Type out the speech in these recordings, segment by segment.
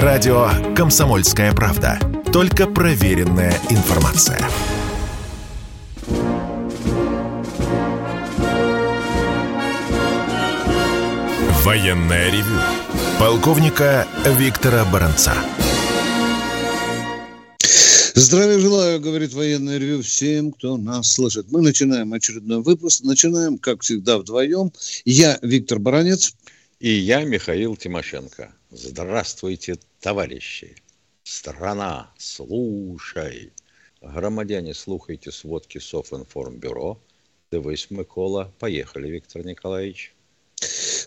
Радио «Комсомольская правда». Только проверенная информация. Военное ревю. Полковника Виктора Баранца. Здравия желаю, говорит военное ревю всем, кто нас слышит. Мы начинаем очередной выпуск. Начинаем, как всегда, вдвоем. Я Виктор Баранец. И я Михаил Тимошенко. Здравствуйте, товарищи! Страна, слушай! Громадяне, слухайте сводки Софинформбюро. Дивись, Микола. Поехали, Виктор Николаевич.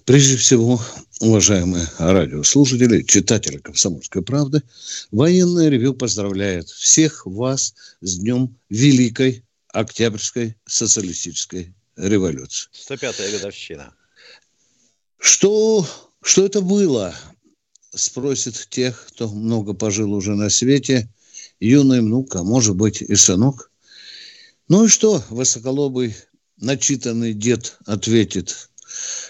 Прежде всего, уважаемые радиослушатели, читатели «Комсомольской правды», военное ревю поздравляет всех вас с Днем Великой Октябрьской социалистической революции. 105-я годовщина. Что, что это было? Спросит тех, кто много пожил уже на свете, юный внук, а может быть и сынок. Ну и что, высоколобый, начитанный дед ответит.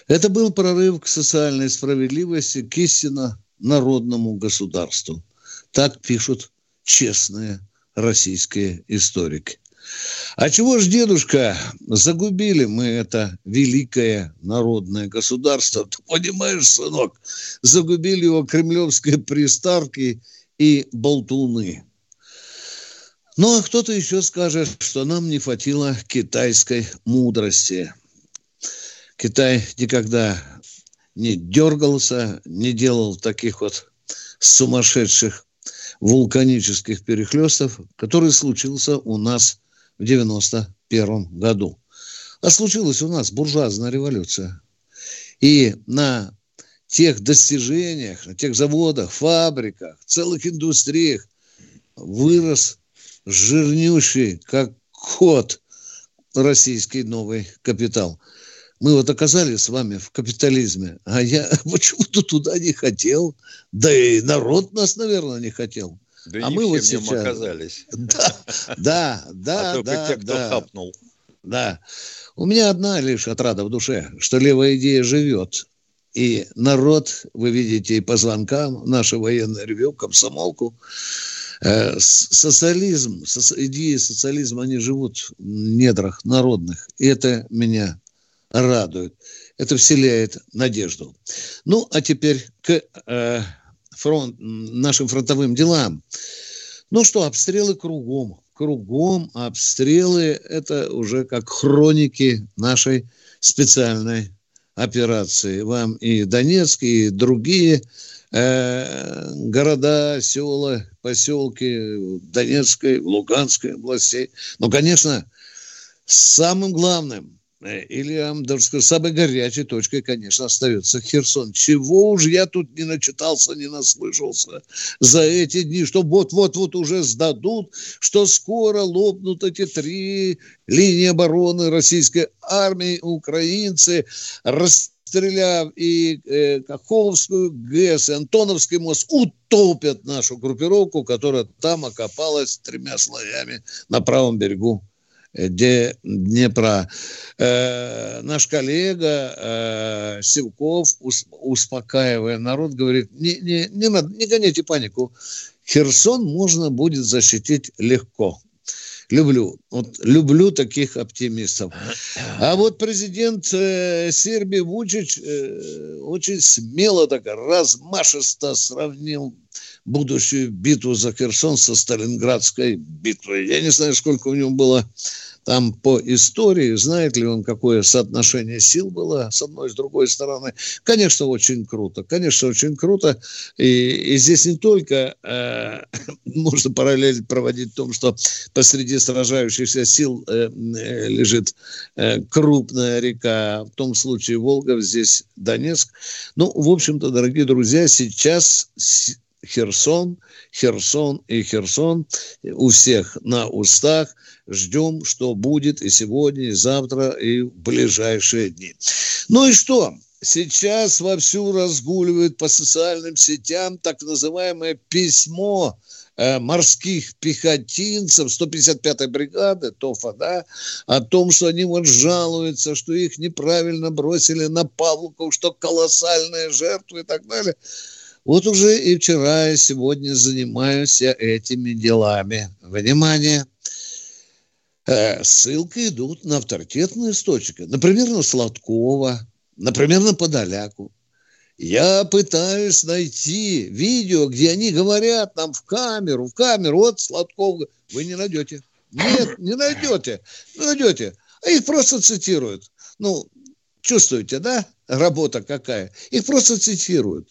Это был прорыв к социальной справедливости, к истинно народному государству. Так пишут честные российские историки. А чего ж, дедушка, загубили мы это великое народное государство? Ты понимаешь, сынок, загубили его кремлевские приставки и болтуны. Ну, а кто-то еще скажет, что нам не хватило китайской мудрости. Китай никогда не дергался, не делал таких вот сумасшедших вулканических перехлестов, который случился у нас в 91 году. А случилась у нас буржуазная революция. И на тех достижениях, на тех заводах, фабриках, целых индустриях вырос жирнющий, как кот, российский новый капитал. Мы вот оказались с вами в капитализме, а я почему-то туда не хотел. Да и народ нас, наверное, не хотел. Да а мы вот сейчас... оказались. Да, да, да, а да, те, кто да. хапнул. Да. У меня одна лишь отрада в душе, что левая идея живет. И народ, вы видите и по звонкам, наше военное ревю, комсомолку, э, социализм, соци, идеи социализма, они живут в недрах народных. И это меня радует. Это вселяет надежду. Ну, а теперь к э, фронт, нашим фронтовым делам. Ну что, обстрелы кругом. Кругом обстрелы – это уже как хроники нашей специальной операции. Вам и Донецк, и другие э, города, села, поселки Донецкой, Луганской областей. Но, конечно, самым главным или, я вам даже скажу, самой горячей точкой, конечно, остается Херсон. Чего уж я тут не начитался, не наслышался за эти дни, что вот-вот-вот уже сдадут, что скоро лопнут эти три линии обороны российской армии, украинцы, расстреляв и э, Каховскую ГЭС, и Антоновский мост, утопят нашу группировку, которая там окопалась тремя слоями на правом берегу Днепра. Э, наш коллега э, Силков, ус, успокаивая народ, говорит, не, не, не, надо, не гоните панику. Херсон можно будет защитить легко. Люблю. Вот, люблю таких оптимистов. А вот президент э, Сербии Вучич э, очень смело, так размашисто сравнил будущую битву за Херсон со Сталинградской битвой. Я не знаю, сколько у него было там по истории, знает ли он, какое соотношение сил было с одной с другой стороны. Конечно, очень круто. Конечно, очень круто. И, и здесь не только э, можно параллель проводить в том, что посреди сражающихся сил э, э, лежит э, крупная река, в том случае Волга, здесь Донецк. Ну, в общем-то, дорогие друзья, сейчас Херсон, Херсон и Херсон у всех на устах. Ждем, что будет и сегодня, и завтра, и в ближайшие дни. Ну и что? Сейчас вовсю разгуливает по социальным сетям так называемое письмо э, морских пехотинцев 155-й бригады ТОФа, да, о том, что они вот жалуются, что их неправильно бросили на Павловку, что колоссальные жертвы и так далее. Вот уже и вчера, и сегодня занимаюсь этими делами. Внимание! Э, ссылки идут на авторитетные источники. Например, на Сладкова, например, на Подоляку. Я пытаюсь найти видео, где они говорят нам в камеру, в камеру, вот Сладков, вы не найдете. Нет, не найдете, не найдете. А их просто цитируют. Ну, чувствуете, да, работа какая? Их просто цитируют.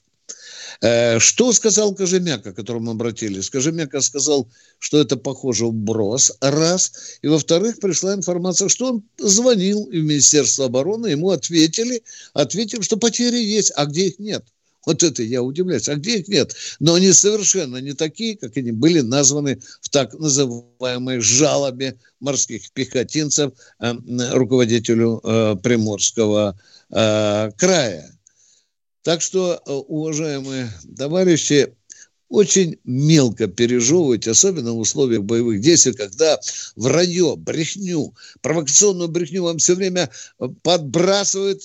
Э, что сказал Кожемяка, к которому обратились? Кожемяка сказал, что это похоже вброс, раз. И во-вторых, пришла информация, что он звонил в Министерство обороны, ему ответили, ответили, что потери есть, а где их нет? Вот это я удивляюсь. А где их нет? Но они совершенно не такие, как они были названы в так называемой жалобе морских пехотинцев э, руководителю э, Приморского э, края. Так что, э, уважаемые товарищи, очень мелко пережевывать, особенно в условиях боевых действий, когда вранье, брехню, провокационную брехню вам все время э, подбрасывают,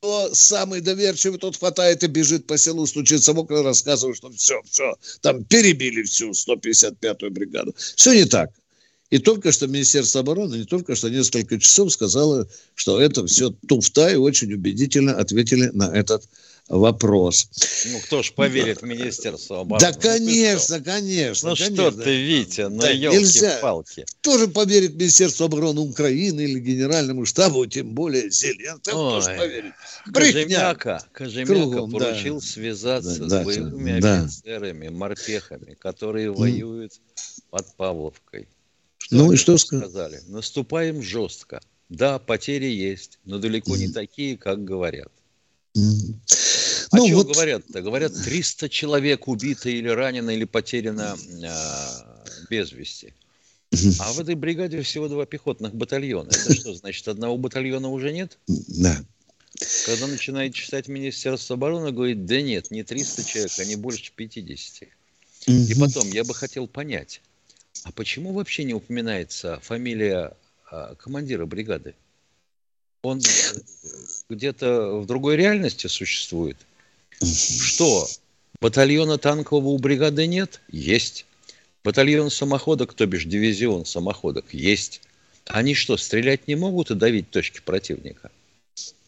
кто самый доверчивый, тот хватает и бежит по селу, стучится в окна, рассказывает, что все, все, там перебили всю 155-ю бригаду. Все не так. И только что Министерство обороны, не только что несколько часов сказало, что это все туфта, и очень убедительно ответили на этот вопрос. Ну, кто ж поверит в Министерство обороны? Да, конечно, ну, конечно. Ну, конечно. что ты, Витя, ну, да, елки-палки. Кто же поверит Министерству обороны Украины или Генеральному штабу, тем более Зеленскому? Кто же поверит? Кожемяка, Кожемяка Кругом, поручил да. связаться да, с боевыми да. офицерами, морпехами, которые mm. воюют под Павловкой. Что ну и что сказали? Наступаем жестко. Да, потери есть, но далеко mm. не такие, как говорят. А ну, что вот... говорят-то? Говорят, 300 человек убито или ранено, или потеряно э, без вести. А в этой бригаде всего два пехотных батальона. Это что, значит, одного батальона уже нет? Да. Когда начинает читать Министерство обороны, говорит, да нет, не 300 человек, а не больше 50. И потом, я бы хотел понять, а почему вообще не упоминается фамилия а, командира бригады? Он э, где-то в другой реальности существует? Что? Батальона танкового у бригады нет? Есть. Батальон самоходок, то бишь дивизион самоходок, есть. Они что, стрелять не могут и давить точки противника?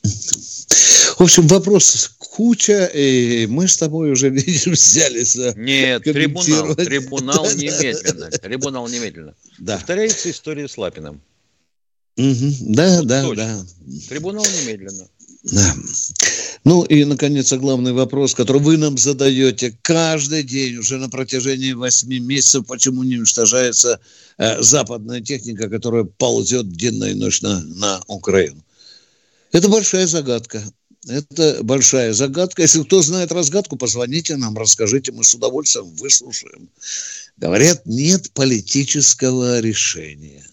В общем, вопрос куча, и мы с тобой уже, видишь, взялись Нет, трибунал, трибунал немедленно, трибунал немедленно. Да. Повторяется история с Лапиным. Угу. Да, вот да, точно. да. Трибунал немедленно. Да. Ну и, наконец, главный вопрос, который вы нам задаете каждый день уже на протяжении восьми месяцев, почему не уничтожается э, западная техника, которая ползет денно и ночь на, Украину. Это большая загадка. Это большая загадка. Если кто знает разгадку, позвоните нам, расскажите, мы с удовольствием выслушаем. Говорят, нет политического решения.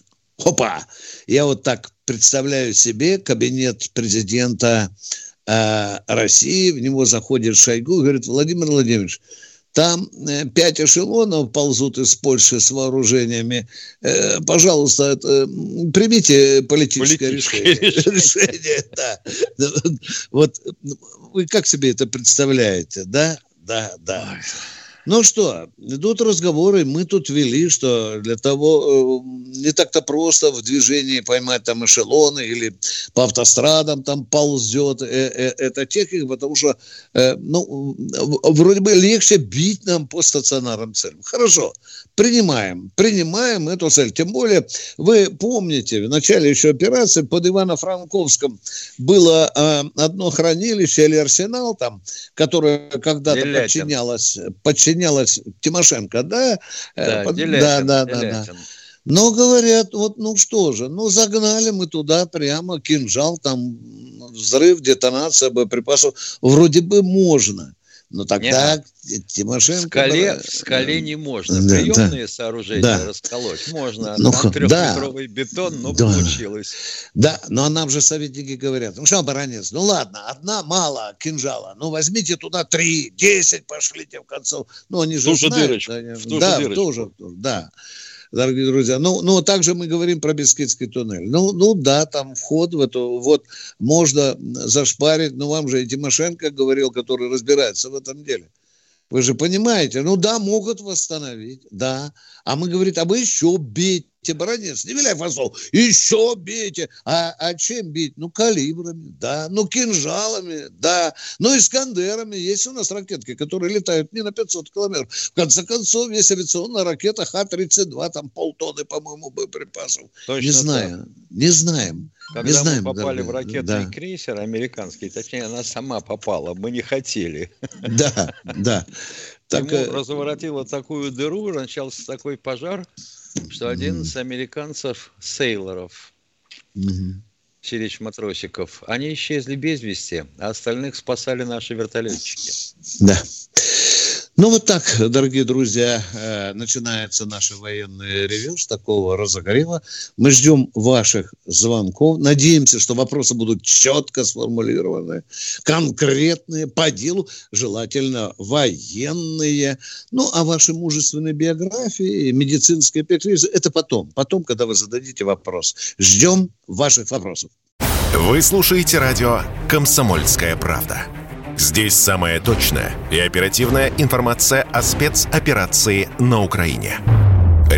Опа! Я вот так представляю себе кабинет президента России, в него заходит Шойгу и говорит, Владимир Владимирович, там э, пять эшелонов ползут из Польши с вооружениями. Э, пожалуйста, это, примите политическое, политическое решение. решение да. Вот вы как себе это представляете? Да, да, да. Ну что, идут разговоры, мы тут вели, что для того, э, не так-то просто в движении поймать там эшелоны или по автострадам там ползет э, э, эта техника, потому что, ну, вроде бы легче бить нам по стационарным целям. Хорошо, принимаем, принимаем эту цель. Тем более, вы помните, в начале еще операции под Ивано-Франковском было одно хранилище или арсенал там, которое когда-то подчинялось, подчинялось Тимошенко, да? Да, Под... Делятин, да, да, да, да. Но говорят, вот ну что же, ну загнали мы туда прямо кинжал, там взрыв, детонация боеприпасов, вроде бы можно. Но тогда Нет. Тимошенко... В скале, в скале не можно. Да, Приемные да, сооружения да. расколоть можно. Ну, Там трехметровый да, бетон, но да, получилось. Да, но нам же советники говорят, ну что, баронец, ну ладно, одна мало кинжала, ну возьмите туда три, десять пошлите в концов. Ну они же знают. Дырочку, в ту да, в ту же, да дорогие друзья. Ну, ну, также мы говорим про Бескидский туннель. Ну, ну да, там вход в эту, вот, можно зашпарить, но вам же и Тимошенко говорил, который разбирается в этом деле. Вы же понимаете? Ну да, могут восстановить, да. А мы говорим, а вы еще бейте бейте, баронец, не виляй фасол, еще бейте. А, а чем бить? Ну, калибрами, да, ну, кинжалами, да, ну, искандерами. Есть у нас ракетки, которые летают не на 500 километров. В конце концов, есть авиационная ракета Х-32, там полтонны, по-моему, боеприпасов. Точно не знаю, так. не знаем. Когда не знаем, мы попали дорогие. в ракетный да. крейсер американский, точнее, она сама попала, мы не хотели. Да, да. Так, Ему э, разворотило такую дыру, начался такой пожар, что один из американцев, сейлоров, Сирич матросиков, они исчезли без вести, а остальных спасали наши вертолетчики. Да. Ну вот так, дорогие друзья, э, начинается наше военное ревю с такого разогрева. Мы ждем ваших звонков. Надеемся, что вопросы будут четко сформулированы, конкретные, по делу, желательно военные. Ну, а ваши мужественные биографии, медицинские перекризы, это потом. Потом, когда вы зададите вопрос. Ждем ваших вопросов. Вы слушаете радио «Комсомольская правда». Здесь самая точная и оперативная информация о спецоперации на Украине.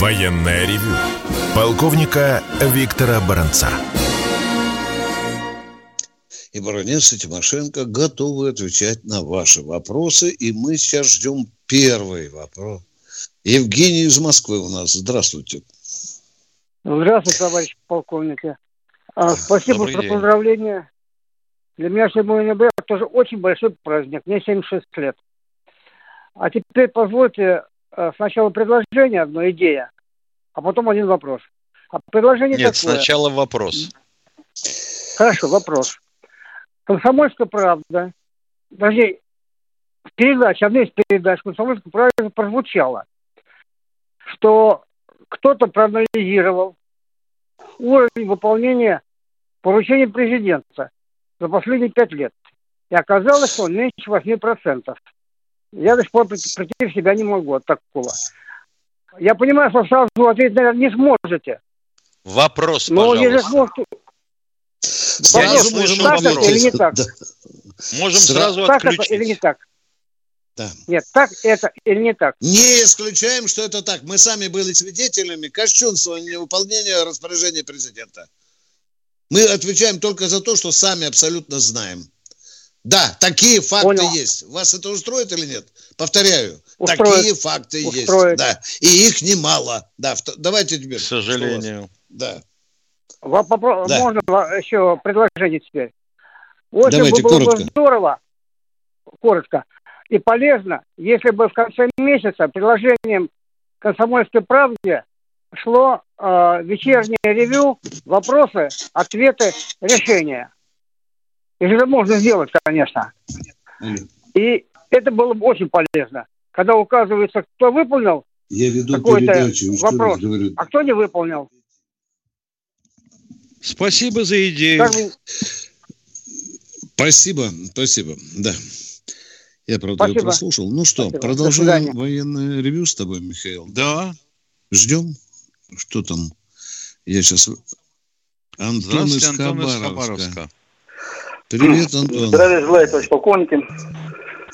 Военное ревю полковника Виктора Баранца. И баронец и Тимошенко готовы отвечать на ваши вопросы. И мы сейчас ждем первый вопрос. Евгений из Москвы у нас. Здравствуйте. Здравствуйте, товарищ полковник. А, спасибо Добрый за день. поздравления. Для меня 7 ноября тоже очень большой праздник. Мне 76 лет. А теперь позвольте сначала предложение, одно идея, а потом один вопрос. А предложение Нет, такое. сначала вопрос. Хорошо, вопрос. Комсомольская правда, даже в передаче, одной из передач Комсомольская правда прозвучало, что кто-то проанализировал уровень выполнения поручений президента за последние пять лет. И оказалось, что он меньше 8%. Я до сих пор прийти в себя не могу от такого. Я понимаю, что сразу ответить, наверное, не сможете. Вопрос, Но пожалуйста. Если сможете... Я вопрос, не слышу так вопрос. Это или не так? Да. Можем Сра... сразу так отключить. Это или не так? Да. Нет, так это или не так? Не исключаем, что это так. Мы сами были свидетелями кощунствования невыполнения распоряжения президента. Мы отвечаем только за то, что сами абсолютно знаем. Да, такие факты Понял. есть. Вас это устроит или нет? Повторяю, устроит. такие факты устроит. есть. Да, и их немало. Да, давайте теперь. К сожалению. Да. Попро... да. Можно еще предложение теперь. Очень Давайте, было коротко. бы здорово, коротко, и полезно, если бы в конце месяца предложением «Комсомольской правде» шло э, вечернее ревю, вопросы, ответы, решения. Если это можно сделать, конечно. И это было бы очень полезно. Когда указывается, кто выполнил Я веду какой-то вопрос, а кто не выполнил. Спасибо за идею. Как... Спасибо, спасибо, да. Я, правда, спасибо. ее прослушал. Ну что, спасибо. продолжаем военное ревю с тобой, Михаил? Да. Ждем. Что там? Я сейчас... Антон из Антон. Из Хабаровска. Привет, Антон. Здравия желаю, товарищ полковники.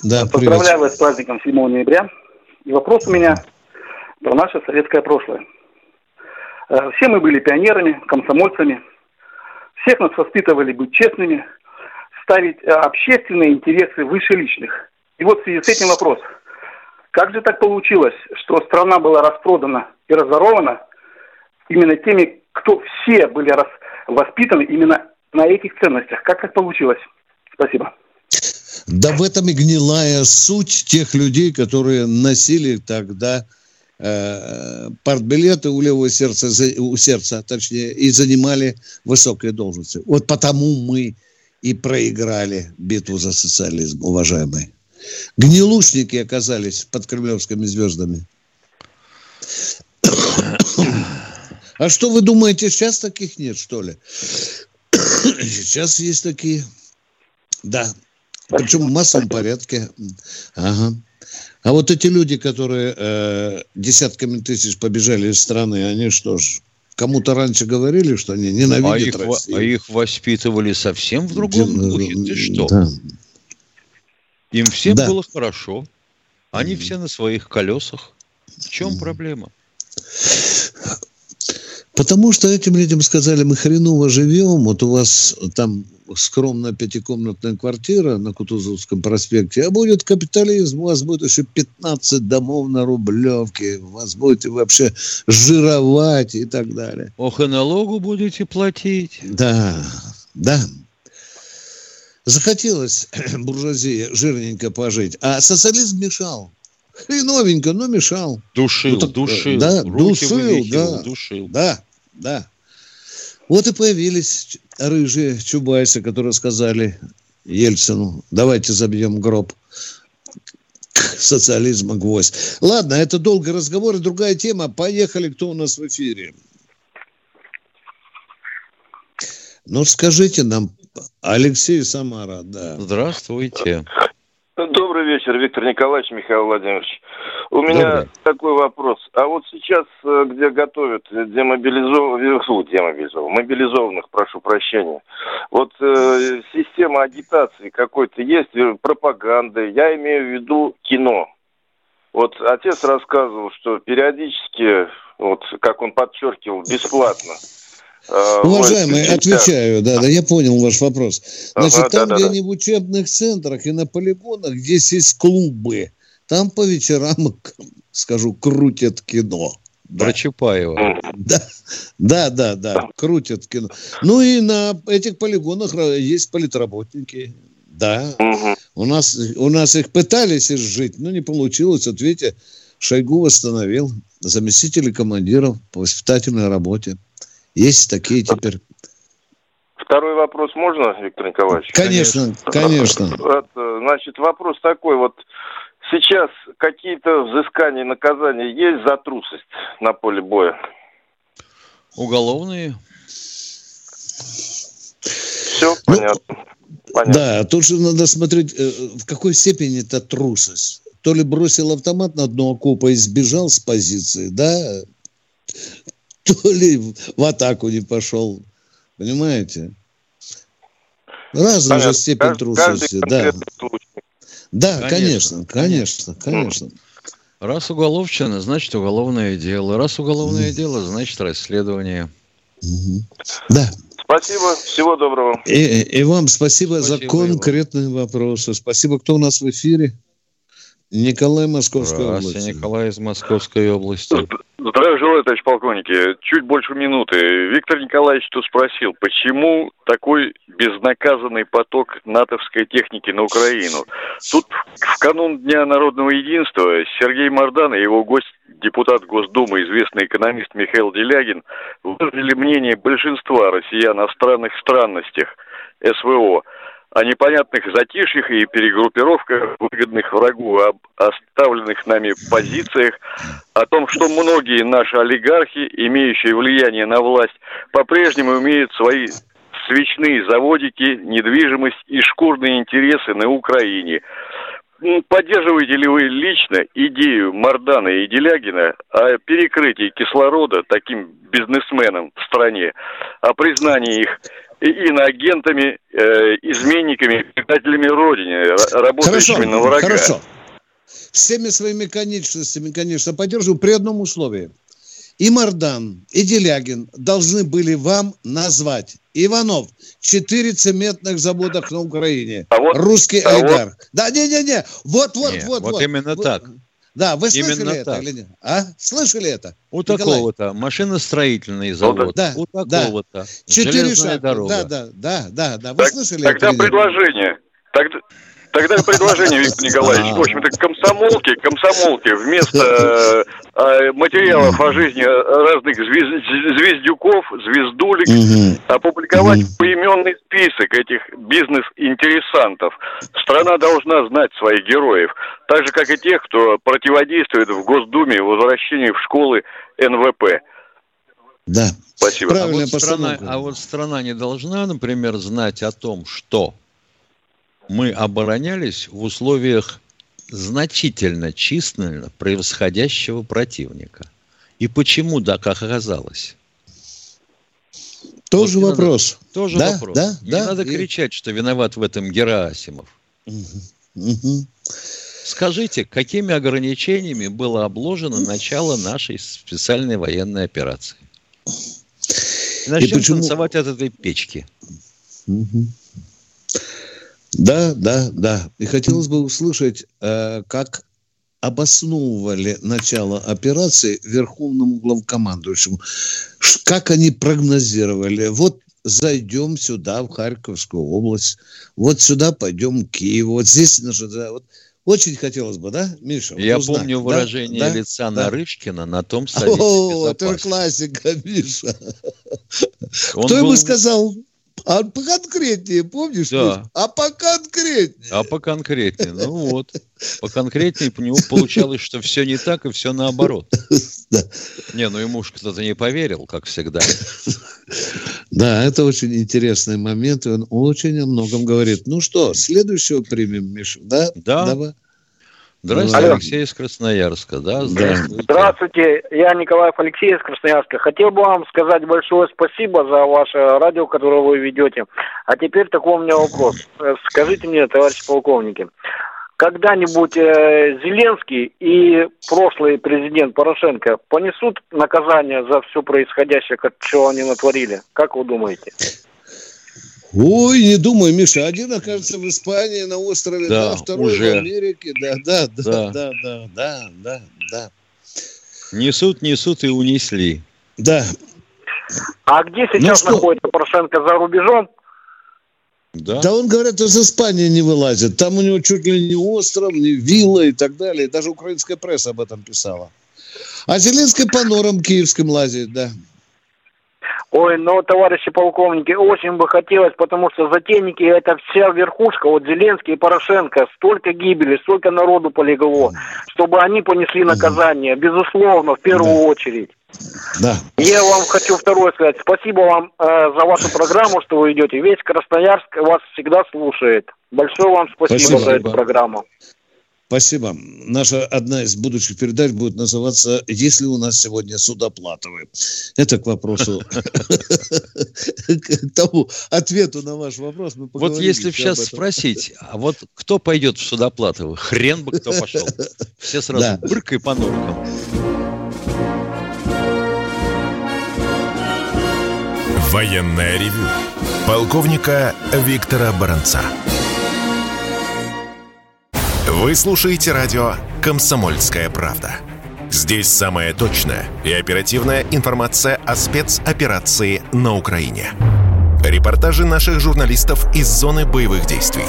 Да, Поздравляю привет. вас с праздником 7 ноября. И вопрос у меня про наше советское прошлое. Э, все мы были пионерами, комсомольцами. Всех нас воспитывали быть честными, ставить э, общественные интересы выше личных. И вот в связи с этим вопрос. Как же так получилось, что страна была распродана и разорована именно теми, кто все были воспитаны именно на этих ценностях. Как так получилось? Спасибо. Да в этом и гнилая суть тех людей, которые носили тогда э, партбилеты у левого сердца, у сердца, точнее, и занимали высокие должности. Вот потому мы и проиграли битву за социализм, уважаемые. Гнилушники оказались под кремлевскими звездами. А что вы думаете, сейчас таких нет, что ли? Сейчас есть такие. Да. Причем в массовом порядке. Ага. А вот эти люди, которые э, десятками тысяч побежали из страны, они что ж, кому-то раньше говорили, что они ненавидят а их, Россию. А их воспитывали совсем в другом духе. Ты что? Да. Им всем да. было хорошо. Они все на своих колесах. В чем проблема? Потому что этим людям сказали, мы хреново живем, вот у вас там скромная пятикомнатная квартира на Кутузовском проспекте, а будет капитализм, у вас будет еще 15 домов на Рублевке, у вас будете вообще жировать и так далее. Ох, и налогу будете платить. Да, да. Захотелось буржуазии жирненько пожить, а социализм мешал. Хреновенько, но мешал. Душил, ну, душил. Да, душил, да. Душил. Да, да. Вот и появились рыжие чубайсы, которые сказали Ельцину, давайте забьем гроб социализма гвоздь. Ладно, это долгий разговор и другая тема. Поехали, кто у нас в эфире? Ну, скажите нам, Алексей Самара, да. Здравствуйте. Добрый вечер, Виктор Николаевич, Михаил Владимирович. У меня Добрый. такой вопрос. А вот сейчас, э, где готовят демобилизованных, демобилизованных, мобилизованных, прошу прощения, вот э, система агитации какой-то есть, э, пропаганды, я имею в виду кино. Вот отец рассказывал, что периодически, вот как он подчеркивал, бесплатно Э, Уважаемый, отвечаю, да, да, я понял ваш вопрос. Значит, ага, там, да, где да, они в учебных центрах и на полигонах, где есть клубы, там по вечерам, скажу, крутят кино. Да. Про Чапаева. Да, да, да, да, крутят кино. Ну и на этих полигонах есть политработники. Да, угу. у, нас, у нас их пытались изжить, но не получилось. Вот видите, Шойгу восстановил заместители командиров по воспитательной работе. Есть такие теперь. Второй вопрос можно, Виктор Николаевич? Конечно, конечно. Значит, вопрос такой вот. Сейчас какие-то взыскания наказания есть за трусость на поле боя? Уголовные. Все ну, понятно. понятно. Да, тут же надо смотреть, э, в какой степени это трусость. То ли бросил автомат на дно окопа и сбежал с позиции, да, то ли в атаку не пошел. Понимаете? Разная же степень трусости. Да. да, конечно, конечно, конечно. Раз уголовщина, значит уголовное дело. Раз уголовное mm. дело, значит расследование. Mm-hmm. Да. Спасибо, всего доброго. И, и вам спасибо, спасибо за конкретные Иван. вопросы. Спасибо, кто у нас в эфире? Николай Московской области. Николай из Московской области. Здравия желаю, товарищ полковники. Чуть больше минуты. Виктор Николаевич тут спросил, почему такой безнаказанный поток натовской техники на Украину? Тут в канун Дня народного единства Сергей Мордан и его гость, депутат Госдумы, известный экономист Михаил Делягин, выразили мнение большинства россиян о странных странностях СВО – о непонятных затишьях и перегруппировках, выгодных врагу, об оставленных нами позициях, о том, что многие наши олигархи, имеющие влияние на власть, по-прежнему имеют свои свечные заводики, недвижимость и шкурные интересы на Украине. Поддерживаете ли вы лично идею Мардана и Делягина о перекрытии кислорода таким бизнесменам в стране, о признании их иноагентами, э, изменниками, предателями Родины, работающими хорошо, на врага. Хорошо. Всеми своими конечностями, конечно, поддерживаю при одном условии. И Мардан, и Делягин должны были вам назвать Иванов, четыре цементных заводах на Украине. А вот, Русский а олигарх. Вот... Да, не-не-не, вот-вот, вот, вот. Вот именно вот. так. Да, вы слышали Именно это так. или нет? А? Слышали это? У такого-то машиностроительный завод. Да, у такого-то. Да. Четыре шага. Дорога. Да, да, да, да, да. Вы так, слышали тогда это? Тогда предложение. Тогда, Тогда предложение, Виктор Николаевич. В общем-то, комсомолки, комсомолки вместо э, материалов о жизни разных звездюков, звездулик, опубликовать поименный список этих бизнес-интересантов. Страна должна знать своих героев. Так же, как и тех, кто противодействует в Госдуме возвращению в школы НВП. Да. Спасибо. а вот, страна, а вот страна не должна, например, знать о том, что мы оборонялись в условиях значительно численно превосходящего противника. И почему так оказалось? Тоже вот вопрос. Надо, тоже да, вопрос. Да, не да, надо и... кричать, что виноват в этом Герасимов. Угу. Скажите, какими ограничениями было обложено начало нашей специальной военной операции? Начнем почему... танцевать от этой печки. Угу. Да, да, да. И хотелось бы услышать, э, как обосновывали начало операции верховному главкомандующему. Как они прогнозировали? Вот зайдем сюда, в Харьковскую область, вот сюда пойдем в Киев, вот здесь... Вот, очень хотелось бы, да, Миша? Я узнать, помню выражение да? лица да? Нарышкина на том совете О, это классика, Миша. Он Кто был... ему сказал? А поконкретнее, помнишь? Да. А поконкретнее. А поконкретнее. Ну вот. Поконкретнее по нему получалось, что все не так и все наоборот. Да. Не, ну ему уж кто-то не поверил, как всегда. Да, это очень интересный момент, и он очень о многом говорит. Ну что, следующего примем, Миша, да? Да. Давай. Здравствуйте, Алло. Алексей из Красноярска. Да, здравствуйте. Здравствуйте, я Николаев Алексей из Красноярска. Хотел бы вам сказать большое спасибо за ваше радио, которое вы ведете. А теперь такой у меня вопрос. Э, скажите мне, товарищи полковники, когда-нибудь э, Зеленский и прошлый президент Порошенко понесут наказание за все происходящее, как, что они натворили? Как вы думаете? Ой, не думаю, Миша. Один окажется в Испании на острове, да, да второй уже. в Америке. Да, да, да, да, да, да, да, да, да. Несут, несут и унесли. Да. А где сейчас ну, находится Порошенко за рубежом? Да. да он, говорят, из Испании не вылазит. Там у него чуть ли не остров, не вилла и так далее. Даже украинская пресса об этом писала. А Зеленский по норам киевским лазит, да. Ой, ну, товарищи полковники, очень бы хотелось, потому что затейники это вся верхушка, вот Зеленский и Порошенко, столько гибели, столько народу полегло, чтобы они понесли наказание, безусловно, в первую да. очередь. Да. Я вам хочу второе сказать. Спасибо вам э, за вашу программу, что вы идете. Весь Красноярск вас всегда слушает. Большое вам спасибо, спасибо. за эту программу. Спасибо. Наша одна из будущих передач будет называться «Если у нас сегодня судоплатовые». Это к вопросу, к тому ответу на ваш вопрос. Вот если сейчас спросить, а вот кто пойдет в судоплатовые? Хрен бы кто пошел. Все сразу брык и по норкам. Военная ревю. Полковника Виктора Баранца. Вы слушаете радио «Комсомольская правда». Здесь самая точная и оперативная информация о спецоперации на Украине. Репортажи наших журналистов из зоны боевых действий.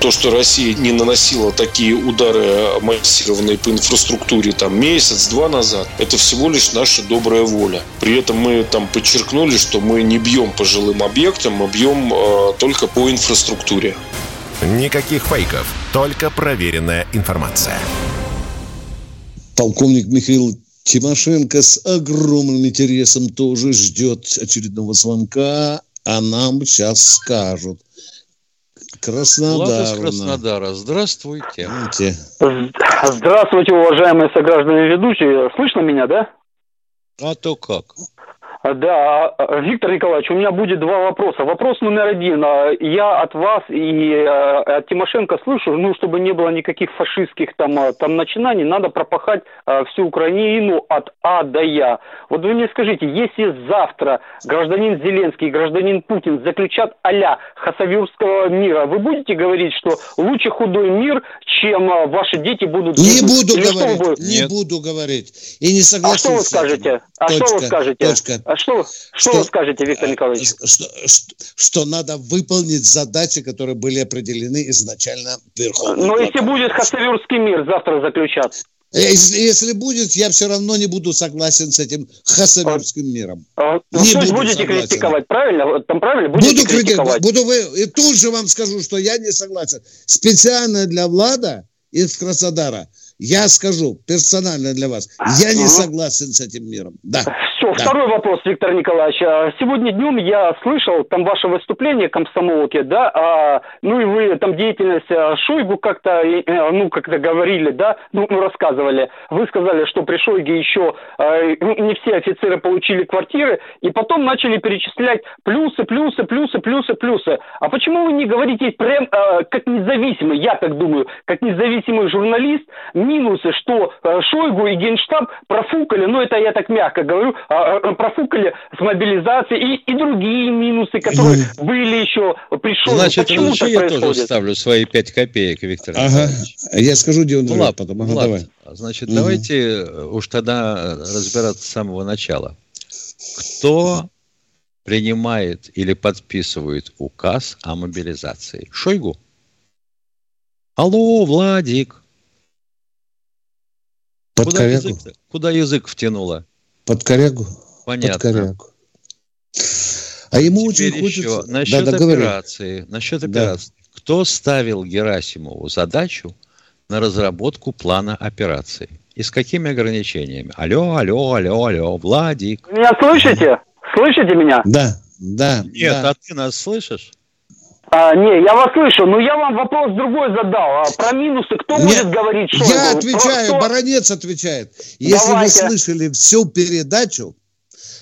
То, что Россия не наносила такие удары массированные по инфраструктуре там месяц-два назад, это всего лишь наша добрая воля. При этом мы там подчеркнули, что мы не бьем по жилым объектам, мы бьем э, только по инфраструктуре. Никаких фейков, только проверенная информация. Полковник Михаил Тимошенко с огромным интересом тоже ждет очередного звонка, а нам сейчас скажут. Краснодар. Влад из Краснодара. Здравствуйте. Здравствуйте, уважаемые сограждане ведущие. Слышно меня, да? А то как? Да, а, Виктор Николаевич, у меня будет два вопроса. Вопрос номер один. А, я от вас и а, от Тимошенко слышу, ну, чтобы не было никаких фашистских там, там начинаний, надо пропахать всю Украину от А до Я. Вот вы мне скажите, если завтра гражданин Зеленский и гражданин Путин заключат а-ля Хасавюрского мира, вы будете говорить, что лучше худой мир, чем ваши дети будут... Не буду Или говорить, не буду говорить. И не соглашусь. А что вы скажете? А точка, что вы скажете? Точка. А что, что, что вы скажете, Виктор Николаевич? Что, что, что надо выполнить задачи, которые были определены изначально Верховным. Но если будет Хасавюрский мир завтра заключаться? Э, если, если будет, я все равно не буду согласен с этим хасавюрским миром. А, ну, не буду будете согласен. критиковать, правильно? Там правильно? Будете буду критиковать. Буду вы, и тут же вам скажу, что я не согласен. Специально для Влада из Краснодара я скажу персонально для вас, я не согласен с этим миром. Да. Все, да. второй вопрос, Виктор Николаевич. А, сегодня днем я слышал там ваше выступление комсомолки, да, а, ну и вы там деятельность а, Шойгу как-то, э, ну как-то говорили, да, ну, ну рассказывали. Вы сказали, что при Шойге еще а, ну, не все офицеры получили квартиры, и потом начали перечислять плюсы, плюсы, плюсы, плюсы, плюсы. А почему вы не говорите прям как независимый, я так думаю, как независимый журналист, минусы, что э, Шойгу и Генштаб профукали, ну это я так мягко говорю, профукали с мобилизацией и, и другие минусы, которые ну, были еще при Шойгу. Значит, Почему так я происходит? тоже ставлю свои пять копеек, Виктор Ага, я скажу, где он ну, потом. Ага, ладно. давай. Значит, угу. давайте уж тогда разбираться с самого начала. Кто принимает или подписывает указ о мобилизации? Шойгу? Алло, Владик. Под куда. Язык, куда язык втянула? Под корягу. Понятно. Под корягу. А ему Теперь очень еще хочется... насчет да, операции. Насчет операции. Да. Кто ставил Герасимову задачу на разработку плана операции? И с какими ограничениями? Алло, алло, алло, алло, Владик. Меня слышите? Слышите меня? Да, да. Нет, да. а ты нас слышишь? А, не, я вас слышу, но я вам вопрос другой задал. А про минусы кто Нет, будет говорить? Что я отвечаю, Про... Баранец отвечает. Если Давайте. вы слышали всю передачу,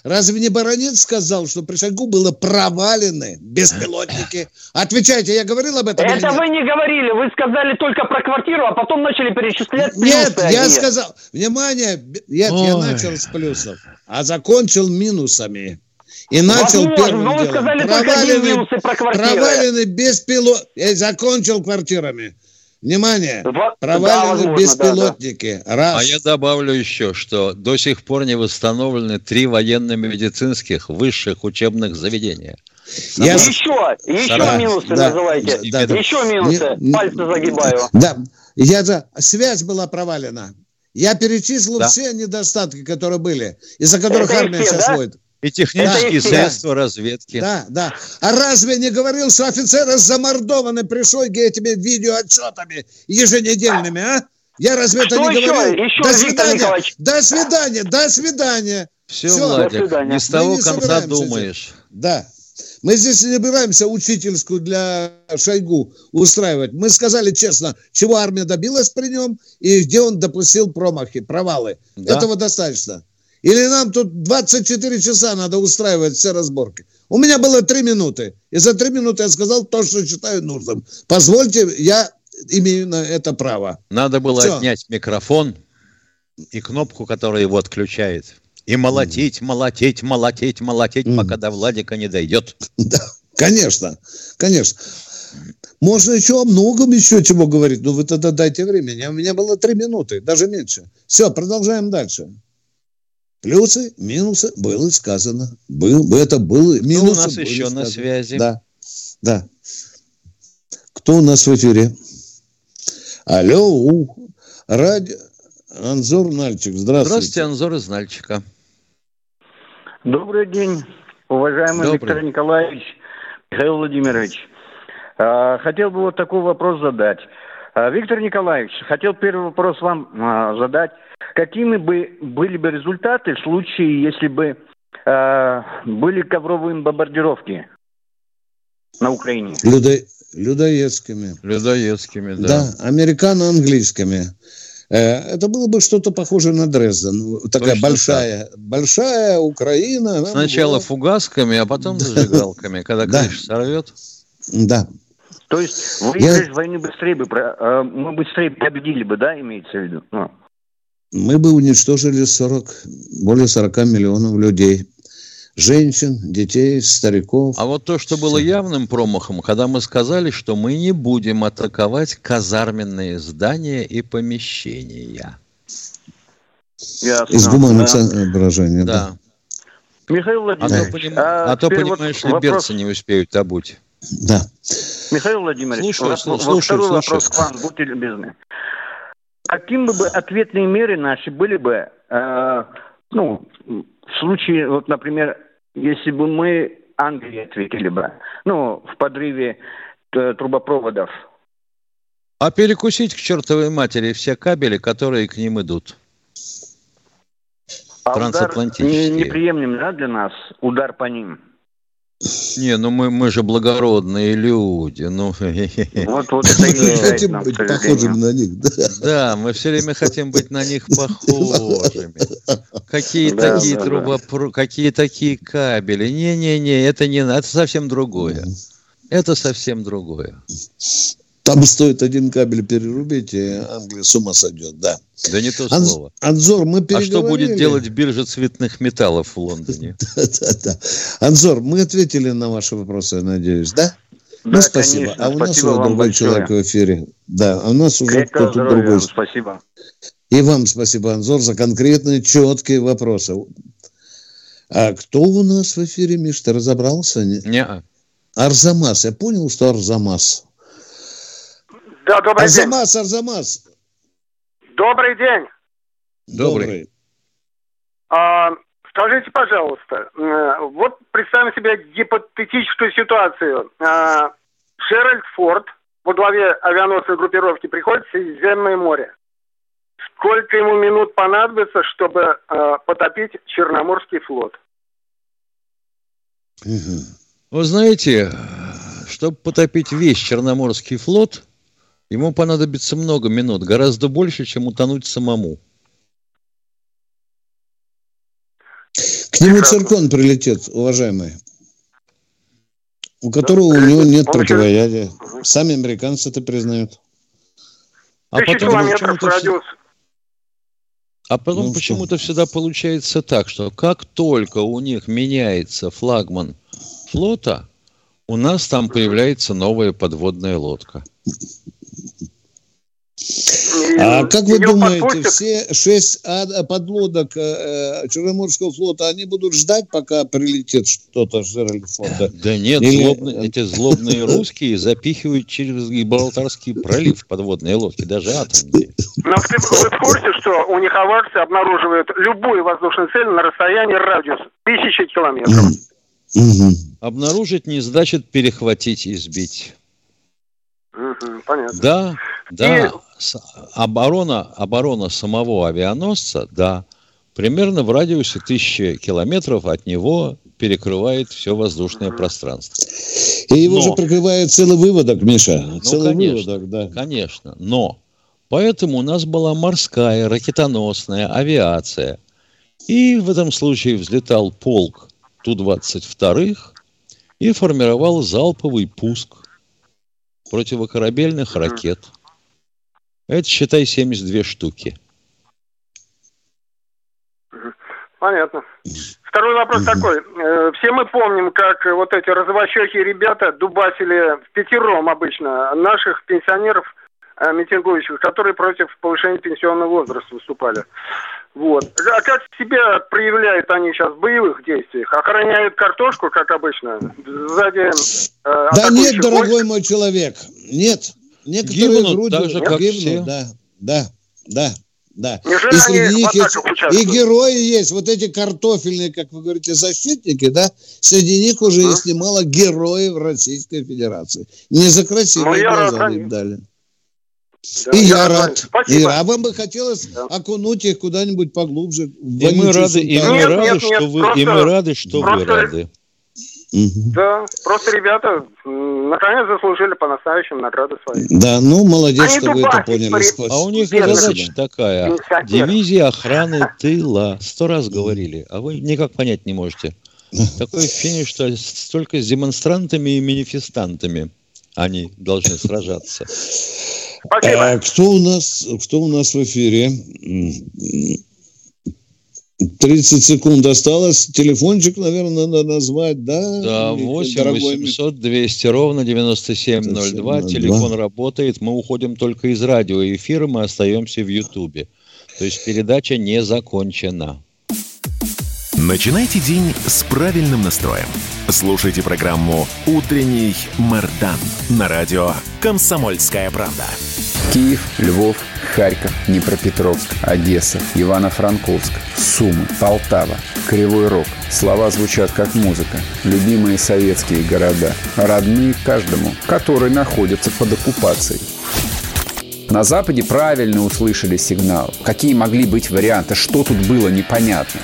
Разве не Баранец сказал, что при шагу было провалены беспилотники? Отвечайте, я говорил об этом? Это вы не говорили, вы сказали только про квартиру, а потом начали перечислять Нет, я сказал, внимание, нет, я начал с плюсов, а закончил минусами. И начал Возможно, первым но вы делом. сказали провалены, про квартиры. провалены беспилот... Я закончил квартирами. Внимание, Во... провалены да, беспилотники. Да, да. Раз. А я добавлю еще, что до сих пор не восстановлены три военно-медицинских высших учебных заведения. Я... Еще, еще да, минусы да, называйте. Да, да, еще минусы. Не, Пальцы загибаю. Да, я за... связь была провалена. Я перечислил да. все недостатки, которые были, из-за которых Это армия сейчас да? воет. И технические да, средства да, разведки. Да, да. А разве не говорил, что офицеры замордованы пришой этими видеоотчетами еженедельными, а? Я разве что это не еще? говорил? Еще, до свидания. До свидания. До свидания. Все, Все Владик, не с того не конца думаешь. Да. Мы здесь не собираемся учительскую для Шойгу устраивать. Мы сказали честно, чего армия добилась при нем и где он допустил промахи, провалы. Да. Этого достаточно. Или нам тут 24 часа надо устраивать все разборки? У меня было 3 минуты. И за 3 минуты я сказал то, что считаю нужным. Позвольте, я имею на это право. Надо было все. отнять микрофон и кнопку, которая его отключает. И молотить, молотить, молотить, молотить, mm. пока до Владика не дойдет. Да, конечно, конечно. Можно еще о многом еще чего говорить, но вы тогда дайте времени. У меня было три минуты, даже меньше. Все, продолжаем дальше. Плюсы, минусы, было сказано. Был, это было, минусы Кто у нас еще сказано. на связи? Да, да. Кто у нас в эфире? Алло, у, радио, Анзор Нальчик, здравствуйте. Здравствуйте, Анзор из Нальчика. Добрый день, уважаемый Добрый. Виктор Николаевич, Михаил Владимирович. А, хотел бы вот такой вопрос задать. А, Виктор Николаевич, хотел первый вопрос вам а, задать. Какими бы были бы результаты в случае, если бы э, были ковровые бомбардировки на Украине? Людо... Людоедскими. Людоедскими, да. Да, американо-английскими. Э, это было бы что-то похожее на Дрезден. Такая Точно большая, так. большая Украина. Сначала была... фугасками, а потом зажигалками, когда крыша сорвет. Да. То есть выиграть Я... войну быстрее бы, э, мы быстрее победили бы, да, имеется в виду? Ну мы бы уничтожили 40, более 40 миллионов людей. Женщин, детей, стариков. А вот то, что было явным промахом, когда мы сказали, что мы не будем атаковать казарменные здания и помещения. Ясно, Из гуманного да. выражения, да. да. Михаил Владимирович. А то, поним... а, а то понимаешь, вот вопрос... берцы не успеют добуть. Да. Михаил Владимирович, слушаю, слушаю, слушаю, второй слушаю. вопрос к вам, будьте любезны. Каким бы ответные меры наши были бы, э, ну, в случае, вот, например, если бы мы Англии ответили бы, ну, в подрыве э, трубопроводов. А перекусить к чертовой матери все кабели, которые к ним идут. А Трансатлантические. Удар неприемлем, да, для нас? Удар по ним. Не, ну мы, мы же благородные люди. Ну. Вот, вот это и хотим быть похожими на них. Да. да, мы все время хотим быть на них похожими. Какие да, такие да, трубопро... да. какие такие кабели. Не-не-не, это не это совсем другое. Это совсем другое. Там стоит один кабель перерубить, и Англия с ума сойдет, да. Да не то Ан- слово. Анзор, мы А что будет делать биржа цветных металлов в Лондоне? Да, да, да. Анзор, мы ответили на ваши вопросы, я надеюсь, да? Ну, спасибо. А у нас уже другой человек в эфире. Да, а у нас уже кто-то другой. Спасибо. И вам спасибо, Анзор, за конкретные, четкие вопросы. А кто у нас в эфире, Миш, ты разобрался? Не. Арзамас. Я понял, что Арзамас. Да, добрый Арзамас, день. Арзамас. Добрый день. Добрый. А, скажите, пожалуйста, э, вот представим себе гипотетическую ситуацию. А, Шеральд Форд во главе авианосной группировки приходит в Средиземное море. Сколько ему минут понадобится, чтобы а, потопить Черноморский флот? Вы знаете, чтобы потопить весь Черноморский флот, Ему понадобится много минут, гораздо больше, чем утонуть самому. К нему циркон прилетит, уважаемый, у которого у него нет противоядия. Сами американцы это признают. А потом почему-то, а потом ну, почему-то всегда получается так, что как только у них меняется флагман флота, у нас там появляется новая подводная лодка. А как вы думаете, подпустят? все шесть подлодок э, Черноморского флота, они будут ждать, пока прилетит что-то с Джеральдфорда? Да нет, Или... злобные, эти злобные русские запихивают через Гибралтарский пролив подводные лодки, даже атомные. Но вы, вы в курсе, что у них аварцы обнаруживают любую воздушную цель на расстоянии радиус тысячи километров? Обнаружить не значит перехватить и сбить. понятно. Да, да. И оборона, оборона самого авианосца, да, примерно в радиусе тысячи километров от него перекрывает все воздушное пространство. И его но, же прикрывает целый выводок, Миша. Ну, целый конечно, выводок, да. Конечно, но поэтому у нас была морская, ракетоносная авиация. И в этом случае взлетал полк Ту-22 и формировал залповый пуск противокорабельных ракет – это, считай, 72 штуки. Понятно. Второй вопрос такой. Э, все мы помним, как вот эти розовощекие ребята дубасили в пятером обычно наших пенсионеров, э, митингующих, которые против повышения пенсионного возраста выступали. Вот. А как себя проявляют они сейчас в боевых действиях? Охраняют картошку, как обычно? Сзади э, Да нет, дорогой мой человек, нет. Некоторые гибнут грудью, так же, как гибнут, все. Да, да, да. Да. и среди них есть, и герои есть, вот эти картофельные, как вы говорите, защитники, да, среди них уже а? есть немало героев Российской Федерации. Не за красивые ну, глаза им дали. Да, и я, я рад. Спасибо. И а вам бы хотелось да. окунуть их куда-нибудь поглубже. И мы рады, и мы рады, что вы, и мы рады, что вы рады. Угу. Да, просто ребята наконец заслужили по-настоящему награды свои. Да, ну молодец, Они что вы это поняли. При... А у них задача такая. Дивизия охраны тыла. Сто раз говорили, а вы никак понять не можете. Такое ощущение, что только с демонстрантами и манифестантами они должны сражаться. Спасибо. А кто у нас, кто у нас в эфире? 30 секунд осталось. Телефончик, наверное, надо назвать, да? Да, 8 800 200 ровно 9702. Телефон работает. Мы уходим только из радиоэфира, мы остаемся в Ютубе. То есть передача не закончена. Начинайте день с правильным настроем. Слушайте программу «Утренний Мардан» на радио «Комсомольская правда». Киев, Львов, Харьков, Днепропетровск, Одесса, Ивано-Франковск, Сумы, Полтава, Кривой Рог. Слова звучат как музыка. Любимые советские города. Родные каждому, который находится под оккупацией. На Западе правильно услышали сигнал. Какие могли быть варианты? Что тут было непонятно?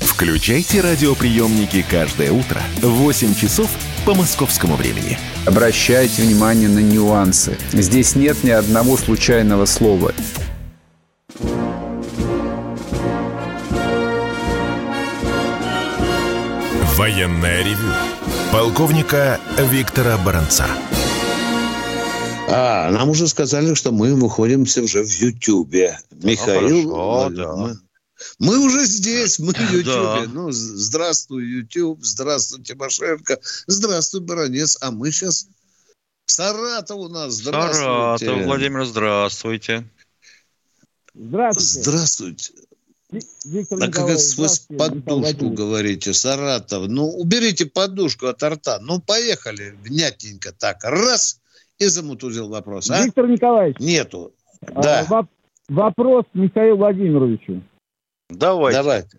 Включайте радиоприемники каждое утро в 8 часов по московскому времени. Обращайте внимание на нюансы. Здесь нет ни одного случайного слова. Военная ревю. Полковника Виктора Баранца. А, нам уже сказали, что мы выходимся уже в Ютьюбе. Михаил, ну, хорошо, да. мы, мы уже здесь, мы в Да. Ютьюбе. Ну, здравствуй, Ютьюб, здравствуй, Тимошенко, здравствуй, Баранец. А мы сейчас... Саратов у нас, здравствуйте. Саратов, Владимир, здравствуйте. Здравствуйте. Здравствуйте. Виктор А как это Михаил подушку говорите, Саратов? Ну, уберите подушку от рта. Ну, поехали, внятненько так. Раз, и замутузил вопрос, а? Виктор Николаевич, Нету. а, Да, воп- вопрос Михаилу Владимировичу. Давайте. давайте.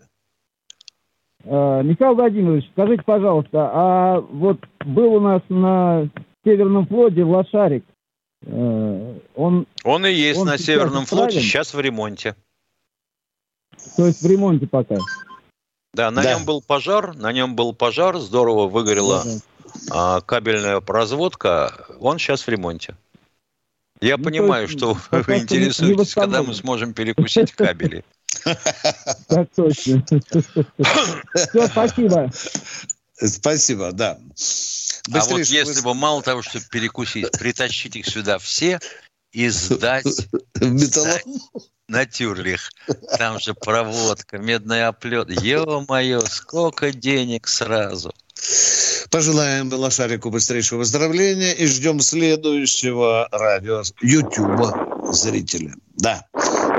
Э, Михаил Владимирович, скажите, пожалуйста, а вот был у нас на Северном флоте лошарик. Э, Он, Он и есть Он на Северном флоте, сейчас в ремонте. то есть в ремонте пока. Да, на Да. нем был пожар, на нем был пожар, здорово выгорела Ага. а, кабельная проводка, он сейчас в ремонте. Я Ну, понимаю, есть что вы интересуетесь, когда мы сможем перекусить кабели. Так точно. Все, спасибо. Спасибо, да. А вот Быстрее, чтобы если бы мало того, что перекусить, притащить их сюда все и сдать в металлолом. на тюрлих. Там же проводка, медный оплет. Ё-моё, сколько денег сразу. Пожелаем Лошарику быстрейшего выздоровления и ждем следующего радио Ютуба зрителя. Да.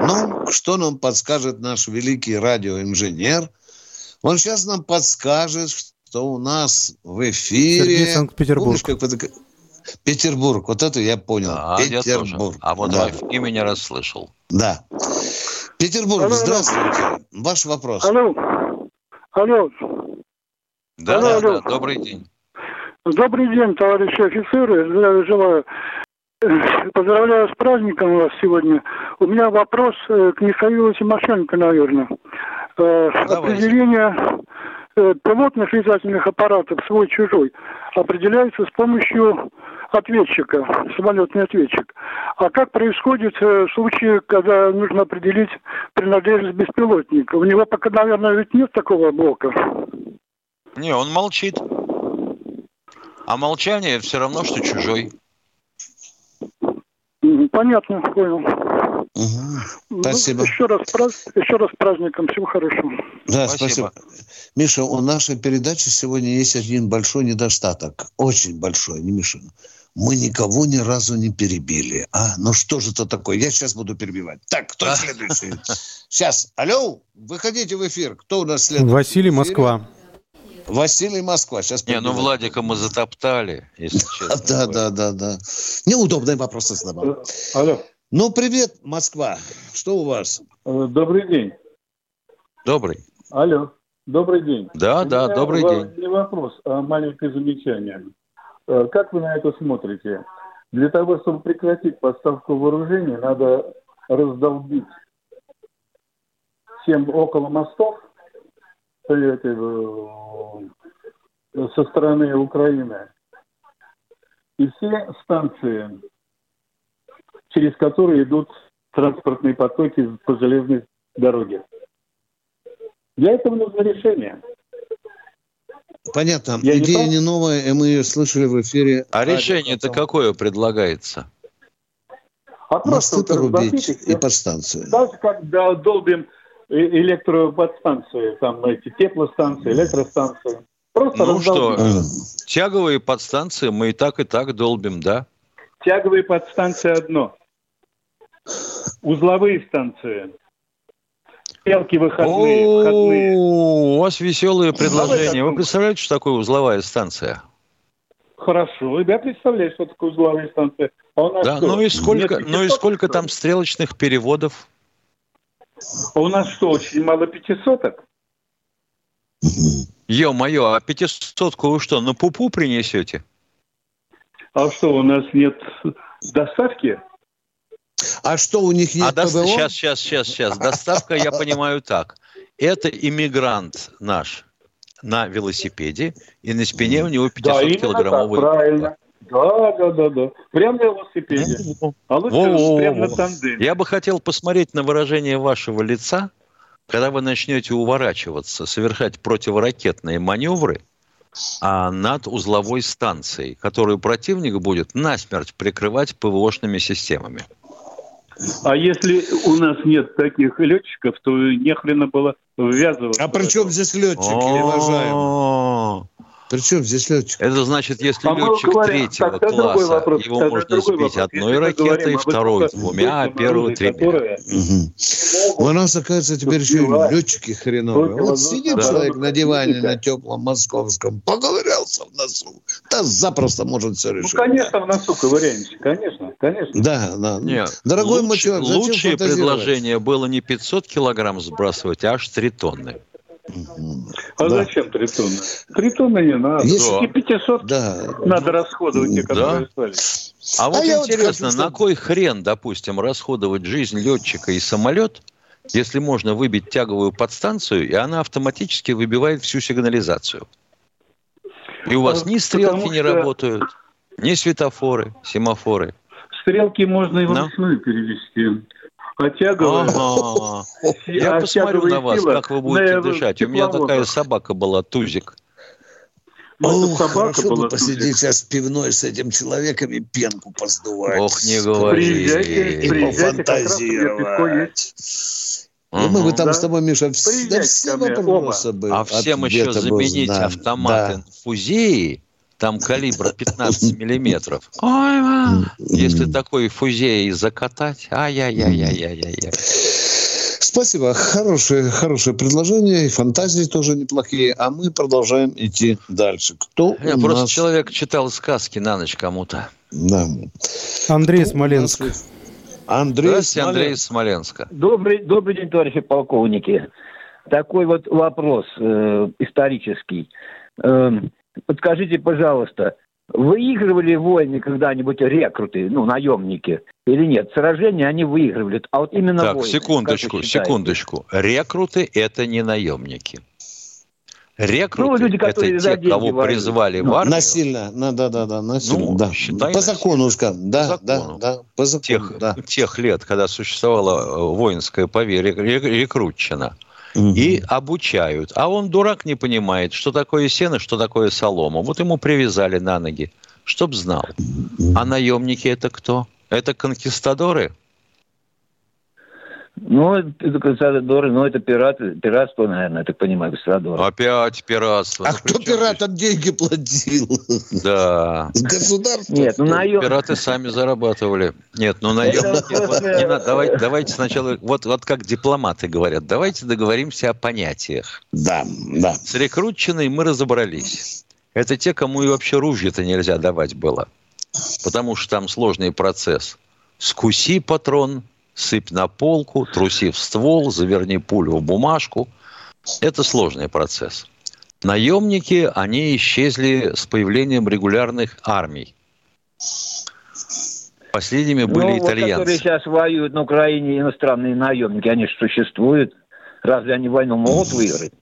Ну, что нам подскажет наш великий радиоинженер? Он сейчас нам подскажет, что у нас в эфире... Сергей Санкт-Петербург. Помнишь, как вы так- Петербург, вот это я понял. Я тоже. Петербург. А вот да. Wi-Fi меня расслышал. да. Петербург, Алло, алло. здравствуйте. Ваш вопрос. Алло. Алло. Да, Алло, да, алло. да, добрый день. Добрый день, товарищи офицеры. Здравия желаю. Поздравляю с праздником вас сегодня. У меня вопрос э, к Михаилу Тимошенко, наверное. Э, Определение э, пилотных летательных аппаратов свой-чужой определяется с помощью ответчика, самолетный ответчик. А как происходит в случае, когда нужно определить принадлежность беспилотника? У него пока, наверное, ведь нет такого блока. Не, он молчит. А молчание все равно, что чужой. Понятно, понял. Мгм. Спасибо. Ну, еще раз, еще раз с праздником. Всего хорошего. Да, Спасибо. спасибо. Миша, у нашей передачи сегодня есть один большой недостаток. Очень большой, не Миша. Мы никого ни разу не перебили. А, ну что же это такое? Я сейчас буду перебивать. Так, кто А. следующий? Сейчас. Алло, выходите в эфир. Кто у нас следующий? Василий? Москва. Василий, Москва. Сейчас Не, ну Владика мы затоптали, если честно. Да, да, да, да. Неудобные вопросы задавал. Алло. Ну, привет, Москва. Что у вас? Э, Добрый день. Добрый. Алло. Добрый день. Да, да, добрый день. Не вопрос, а маленькое замечание. Э, Как вы на это смотрите? Для того, чтобы прекратить поставку вооружений, надо раздолбить всем около мостов э, этой, э, со стороны Украины и все станции, через которые идут транспортные потоки по железной дороге. Для этого нужно решение. Понятно. Я не Идея прав? не новая, и мы ее слышали в эфире. А решение-то какое предлагается? А просто Мосты вот порубить разбомбить и подстанции. Так же, как да, долбим электроподстанции, там эти теплостанции, электростанции. Просто Ну что, тяговые подстанции мы и так, и так долбим, да? стрелки выходные. У вас веселые предложения. Вы представляете, что такое узловая станция? Хорошо, я представляю, что такое узловая станция. А да, ну и сколько, ну и сколько там стрелочных переводов? А у нас что, очень мало пятисоток? Ё-моё, а пятисотку вы что, на пупу принесете? А что, у нас нет доставки? А что, у них нет а ПВО? Сейчас, сейчас, сейчас, сейчас. Доставка, я понимаю так. Это иммигрант наш на велосипеде, и на спине у него 500-килограммовый... Да, правильно. Да, да, да, да. Прямо на велосипеде. А лучше во, во, прямо на тандеме. Я бы хотел посмотреть на выражение вашего лица, когда вы начнете уворачиваться, совершать противоракетные маневры а над узловой станцией, которую противник будет насмерть прикрывать ПВОшными системами. А если у нас нет таких летчиков, то нехрена было ввязываться. А при чем здесь летчики, уважаемые? Причем здесь летчик? Это значит, если а летчик говорим, третьего класса, вопрос, его можно сбить вопрос. одной если ракетой, второй двумя, а первую тремя. Угу. У нас, оказывается, теперь еще и летчики хреновые. Вот сидит да. человек на диване на теплом московском, поковырялся в носу. Да запросто может все решить. Ну, конечно, в носу ковыряемся, конечно, конечно. Да, да. Нет, Дорогой луч, мой человек, Лучшее предложение было не 500 килограмм сбрасывать, а аж 3 тонны. А да. зачем три тонны? Три тонны не надо. Если... И 500 да. надо расходовать, те, которые да. А вот а интересно, вот хочу, на кой хрен, допустим, расходовать жизнь летчика и самолет, если можно выбить тяговую подстанцию, и она автоматически выбивает всю сигнализацию? И у вас ни стрелки Потому не что... работают, ни светофоры, семафоры. Стрелки можно и в no? перевести. Оттягивая. Ага. Я посмотрю на вас, как вы будете дышать. У меня такая собака была, Тузик. Ох, собака хорошо была бы посидеть сейчас пивной с этим человеком и пенку поздувать. Ох, не говори. Приезжайте, и пофантазировать. Угу. Мы бы там да. с тобой, Миша, да все вопросы бы. А всем еще заменить автоматы да. фузеи там калибра 15 миллиметров. Ой, если такой фузей закатать, ай-яй-яй-яй-яй-яй. Спасибо. Хорошее, хорошее предложение. И фантазии тоже неплохие. А мы продолжаем идти дальше. Кто Я просто нас... человек читал сказки на ночь кому-то. Да. Андрей Смоленск. Андрей Здравствуйте, Андрей Смоленска. Добрый, добрый день, товарищи полковники. Такой вот вопрос э, исторический. Э, подскажите, пожалуйста, выигрывали войны когда-нибудь рекруты, ну, наемники, или нет? Сражения они выигрывали, а вот именно так, войны. секундочку, секундочку. Рекруты – это не наемники. Рекруты ну, люди, это те, кого воюют. призвали ну, в армию. Насильно, да, да, да, да насильно, ну, да. Считай, по закону, скажем, да, по закону. да, да, по закону, тех, да. тех лет, когда существовала э, воинская поверье, рекрутчина угу. и обучают. А он, дурак, не понимает, что такое сено, что такое солома. Вот ему привязали на ноги, чтоб знал. А наемники это кто? Это конкистадоры? Ну, это конкистадоры, ну, это пираты, пиратство, наверное, я так понимаю, конкистадоры. Опять пиратство. А ну, кто пиратам деньги платил? Да. Государство. Нет, ну, наем... Пираты сами зарабатывали. Нет, ну, наемники... Вот, давайте, давайте сначала, вот, вот как дипломаты говорят, давайте договоримся о понятиях. Да, да. С рекрутчиной мы разобрались. Это те, кому и вообще ружья-то нельзя давать было. Потому что там сложный процесс. Скуси патрон, сыпь на полку, труси в ствол, заверни пулю в бумажку. Это сложный процесс. Наемники, они исчезли с появлением регулярных армий. Последними были ну, итальянцы. Вот, которые сейчас воюют на Украине, иностранные наемники, они же существуют. Разве они войну могут выиграть?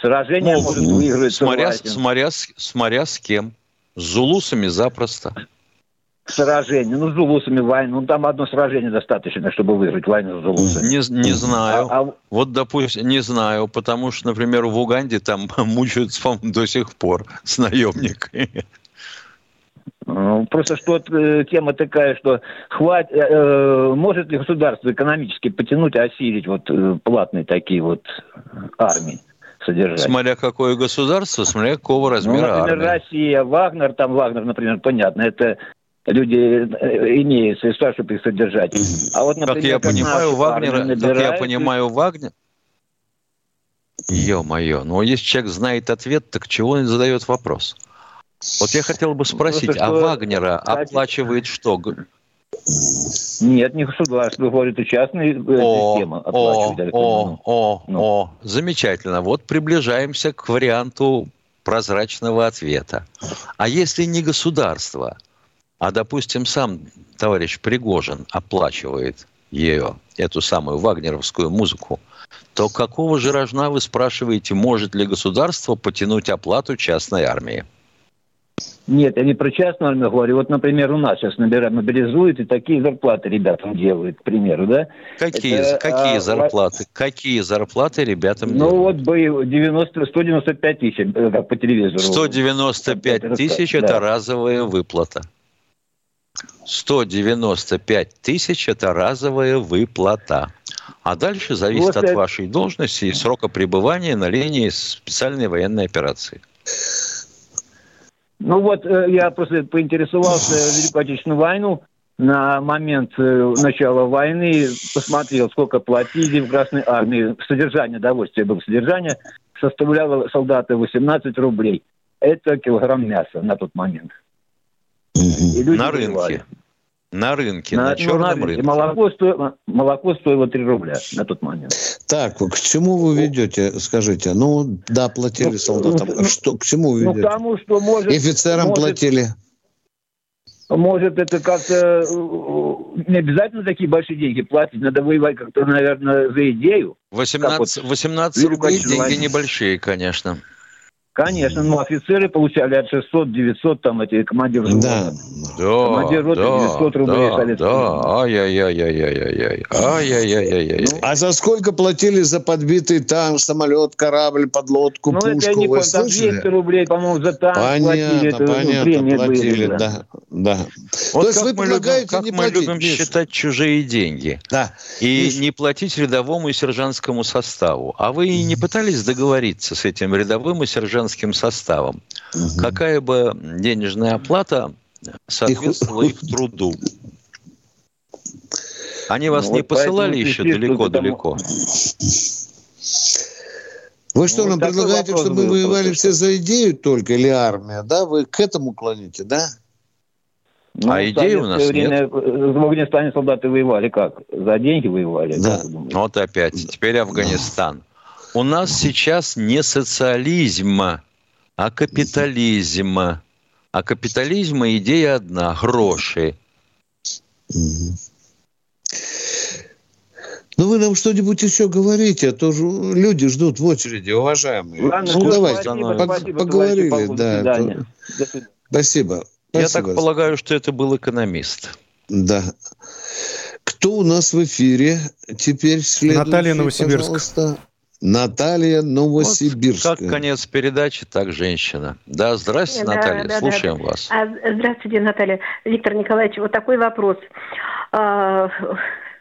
Сражение могут, может выиграть. Смотря, смотря, смотря с кем. С зулусами запросто сражение, ну, с зулусами войну, ну, там одно сражение достаточно, чтобы выиграть войну с зулусами. Не, не знаю. А, а... Вот, допустим, не знаю, потому что, например, в Уганде там мучаются, по до сих пор с наемниками. Ну, просто что э, тема такая, что хват, э, э, может ли государство экономически потянуть, осилить вот э, платные такие вот армии? содержать. Смотря какое государство, смотря какого ну, размера ну, например, армии. Россия, Вагнер, там Вагнер, например, понятно, это люди э, имеют средства, чтобы их содержать. А вот, например, как я понимаю, Вагнер, как я понимаю, Вагнер, Ё-моё, ну если человек знает ответ, так чего он задает вопрос? Вот я хотел бы спросить, Просто, а Вагнера оплачивает что? Нет, не государство, говорит, и частная о, система. О, о, о, ну. о, замечательно. Вот приближаемся к варианту прозрачного ответа. А если не государство, а, допустим, сам товарищ Пригожин оплачивает ее, эту самую вагнеровскую музыку, то какого же рожна, вы спрашиваете, может ли государство потянуть оплату частной армии? Нет, я не про частную армию говорю. Вот, например, у нас сейчас набирают, мобилизуют, и такие зарплаты ребятам делают, к примеру, да? Какие, Это, какие а, зарплаты? Какие зарплаты ребятам ну, делают? Ну, вот 90, 195 тысяч, э, как по телевизору. 195 тысяч – это разовая выплата. 195 тысяч – это разовая выплата. А дальше зависит вот от вашей должности и срока пребывания на линии специальной военной операции. Ну вот, э, я просто поинтересовался Великую Отечественную войну. На момент э, начала войны посмотрел, сколько платили в Красной Армии. Содержание, довольствие было содержание, составляло солдаты 18 рублей. Это килограмм мяса на тот момент. На рынке. На рынке, на, на черном ну, на рынке. Молоко стоило, молоко стоило 3 рубля на тот момент. Так, к чему вы ведете, скажите? Ну, да, платили ну, солдатам. Ну, что, к чему вы ведете? Ну, к тому, что может... Офицерам может, платили? Может, это как-то... Э, не обязательно такие большие деньги платить. Надо воевать как-то, наверное, за идею. 18, 18 рублей деньги небольшие, конечно. Конечно, ну офицеры получали от 600-900, там эти командиры Да, да, Командир роты да, 900 рублей да, советского. Да, ай-яй-яй-яй-яй-яй, ай-яй-яй-яй-яй. А за сколько платили за подбитый танк, самолет, корабль, подлодку, ну, пушку? Ну, это я не помню, там 200 рублей, по-моему, за танк понятно, платили. Это, понятно, ну, платили, были, да. да. Вот То есть вы предлагаете любим, как не мы платить, любим Миша? считать чужие деньги. Да. И Миша. не платить рядовому и сержантскому составу. А вы не пытались договориться с этим рядовым и сержантским женским составом. Угу. Какая бы денежная оплата соответствовала их, их труду? Они вас ну, не вот посылали еще далеко-далеко? Вы что, ну, нам предлагаете, чтобы мы воевали все за идею только или армия? Да, вы к этому клоните, да? Ну, а идеи у нас время нет. В Афганистане солдаты воевали как? За деньги воевали? Да. Вот опять. Теперь Афганистан. У нас сейчас не социализм, а капитализм. А капитализма идея одна – гроши. Ну, вы нам что-нибудь еще говорите, а то же люди ждут в очереди, уважаемые. Ладно, ну, давайте, спасибо, спасибо, поговорили, давайте, да. То... Спасибо. Я так полагаю, что это был экономист. Да. Кто у нас в эфире теперь следующий, Наталья Новосибирск. Пожалуйста? Наталья Новосибирск. Вот как конец передачи, так женщина. Да, здравствуйте, да, Наталья, да, слушаем да. вас. А, здравствуйте, Наталья. Виктор Николаевич, вот такой вопрос. А,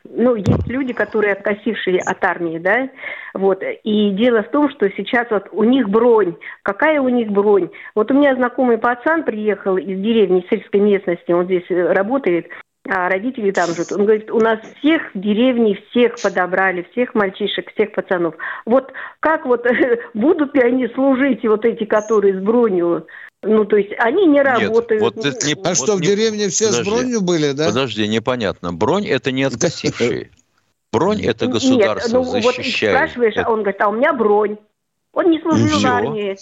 ну, есть люди, которые откосившие от армии, да, вот, и дело в том, что сейчас вот у них бронь, какая у них бронь? Вот у меня знакомый пацан приехал из деревни, сельской местности, он здесь работает, а родители там живут. Он говорит, у нас всех в деревне, всех подобрали, всех мальчишек, всех пацанов. Вот как вот будут ли они служить, вот эти, которые с бронью? Ну, то есть они не работают. вот это не, а вот что, не, в деревне все подожди, с бронью были, да? Подожди, непонятно. Бронь – это не откосившие. Бронь – это государство Нет, ну, защищает. Вот спрашиваешь, а он говорит, а у меня бронь. Он не служил в армии.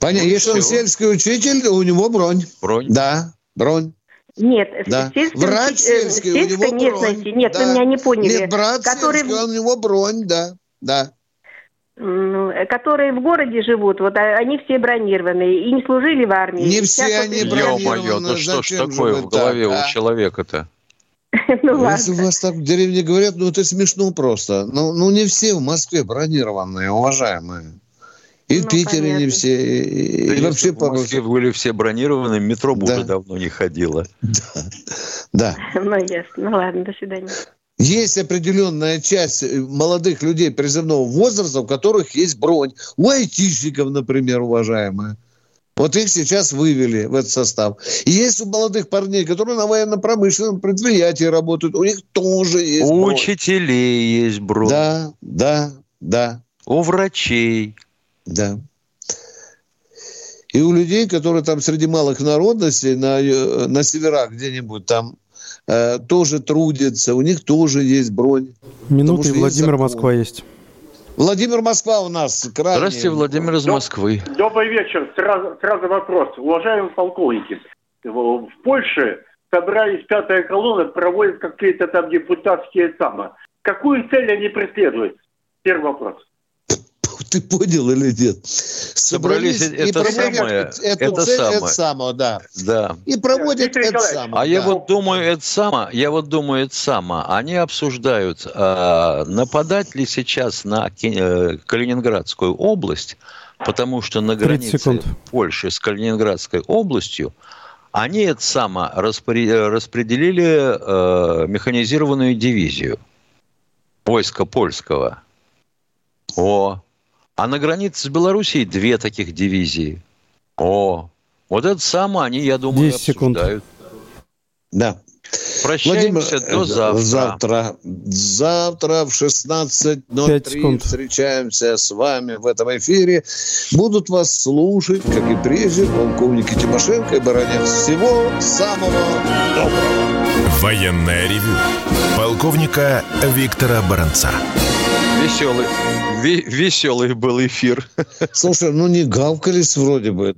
Понятно. Если он сельский учитель, у него бронь. Бронь? Да, бронь. Нет, да. сельской, Врач сельский, у него местности. Бронь. Нет, да. вы меня не поняли. Нет, брат который... сельский, у него бронь, да, да. Ну, которые в городе живут, вот а, они все бронированные и не служили в армии. Не все они бронированные. Ё-моё, ну что ж такое в голове так, у а? человека-то? ну, Если у вас так в деревне говорят, ну это смешно просто. Ну, ну не все в Москве бронированные, уважаемые. И ну, в Питере понятно. не все. И, да и вообще по Москве были все бронированы, метро да. уже давно не ходило. Да. да. Ну, ясно. Ну, ладно, до свидания. Есть определенная часть э, молодых людей призывного возраста, у которых есть бронь. У айтишников, например, уважаемые. Вот их сейчас вывели в этот состав. И есть у молодых парней, которые на военно-промышленном предприятии работают, у них тоже есть У бронь. учителей есть бронь. Да, да, да. у врачей. Да. И у людей, которые там среди малых народностей на, э, на северах где-нибудь там э, тоже трудятся, у них тоже есть бронь. Минуты, и Владимир Москва есть. Владимир Москва у нас крайне... Здравствуйте, Владимир из Москвы. Добрый вечер. Сразу, сразу вопрос. Уважаемые полковники, в Польше собрались пятая колонна, проводят какие-то там депутатские самые. Какую цель они преследуют? Первый вопрос. Ты понял или нет? Собрались, Собрались это самое. Эту это цель, самое. Это самое, да. да. И проводят это самое. А да. я вот думаю, это самое, я вот думаю, это самое. Они обсуждают, а, нападать ли сейчас на э, Калининградскую область, потому что на границе секунд. Польши с Калининградской областью они это самое распределили э, механизированную дивизию войска польского. О, а на границе с Белоруссией две таких дивизии. О, вот это самое они, я думаю, 10 обсуждают. Секунд. Да. Прощаемся Владимир, до завтра. Завтра, завтра в 16.03 встречаемся с вами в этом эфире. Будут вас слушать, как и прежде, полковники Тимошенко и Баранец. Всего самого доброго. Военная ревю. Полковника Виктора Баранца. Веселый, веселый был эфир. Слушай, ну не гавкались вроде бы.